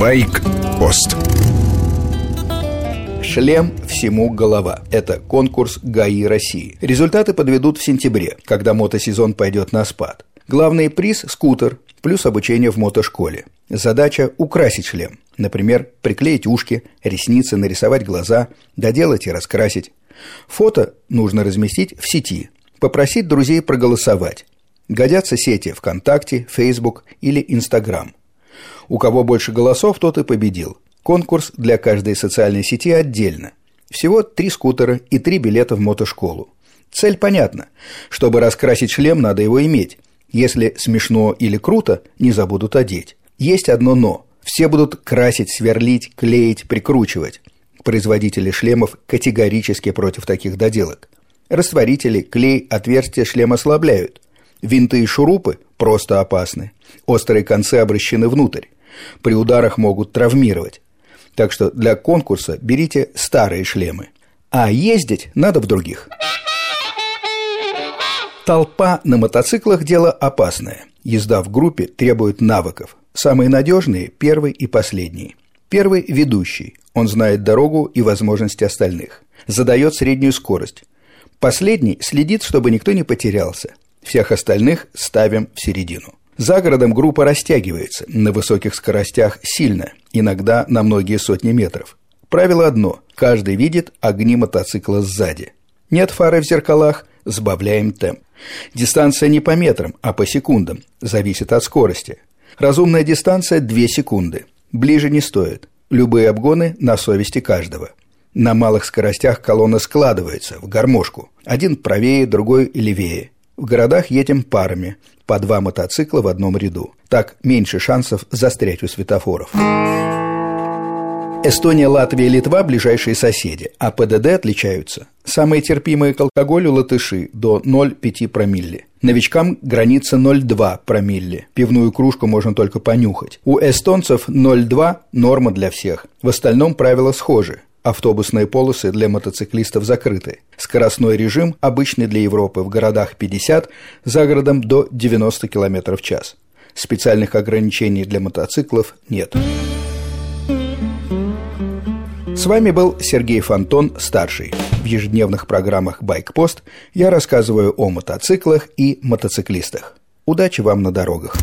Байк-пост Шлем всему голова. Это конкурс ГАИ России. Результаты подведут в сентябре, когда мотосезон пойдет на спад. Главный приз – скутер, плюс обучение в мотошколе. Задача – украсить шлем. Например, приклеить ушки, ресницы, нарисовать глаза, доделать и раскрасить. Фото нужно разместить в сети, попросить друзей проголосовать. Годятся сети ВКонтакте, Facebook или Инстаграм. У кого больше голосов, тот и победил. Конкурс для каждой социальной сети отдельно. Всего три скутера и три билета в мотошколу. Цель понятна. Чтобы раскрасить шлем, надо его иметь. Если смешно или круто, не забудут одеть. Есть одно «но». Все будут красить, сверлить, клеить, прикручивать. Производители шлемов категорически против таких доделок. Растворители, клей, отверстия шлема ослабляют. Винты и шурупы просто опасны. Острые концы обращены внутрь. При ударах могут травмировать. Так что для конкурса берите старые шлемы. А ездить надо в других. Толпа на мотоциклах – дело опасное. Езда в группе требует навыков. Самые надежные – первый и последний. Первый – ведущий. Он знает дорогу и возможности остальных. Задает среднюю скорость. Последний следит, чтобы никто не потерялся. Всех остальных ставим в середину. За городом группа растягивается на высоких скоростях сильно, иногда на многие сотни метров. Правило одно – каждый видит огни мотоцикла сзади. Нет фары в зеркалах – сбавляем темп. Дистанция не по метрам, а по секундам, зависит от скорости. Разумная дистанция – 2 секунды. Ближе не стоит. Любые обгоны на совести каждого. На малых скоростях колонна складывается в гармошку. Один правее, другой левее. В городах едем парами, по два мотоцикла в одном ряду. Так меньше шансов застрять у светофоров. Эстония, Латвия и Литва – ближайшие соседи, а ПДД отличаются. Самые терпимые к алкоголю – латыши – до 0,5 промилле. Новичкам граница 0,2 промилле. Пивную кружку можно только понюхать. У эстонцев 0,2 – норма для всех. В остальном правила схожи. Автобусные полосы для мотоциклистов закрыты. Скоростной режим обычный для Европы в городах 50, за городом до 90 км в час. Специальных ограничений для мотоциклов нет. С вами был Сергей Фонтон, старший. В ежедневных программах «Байкпост» я рассказываю о мотоциклах и мотоциклистах. Удачи вам на дорогах!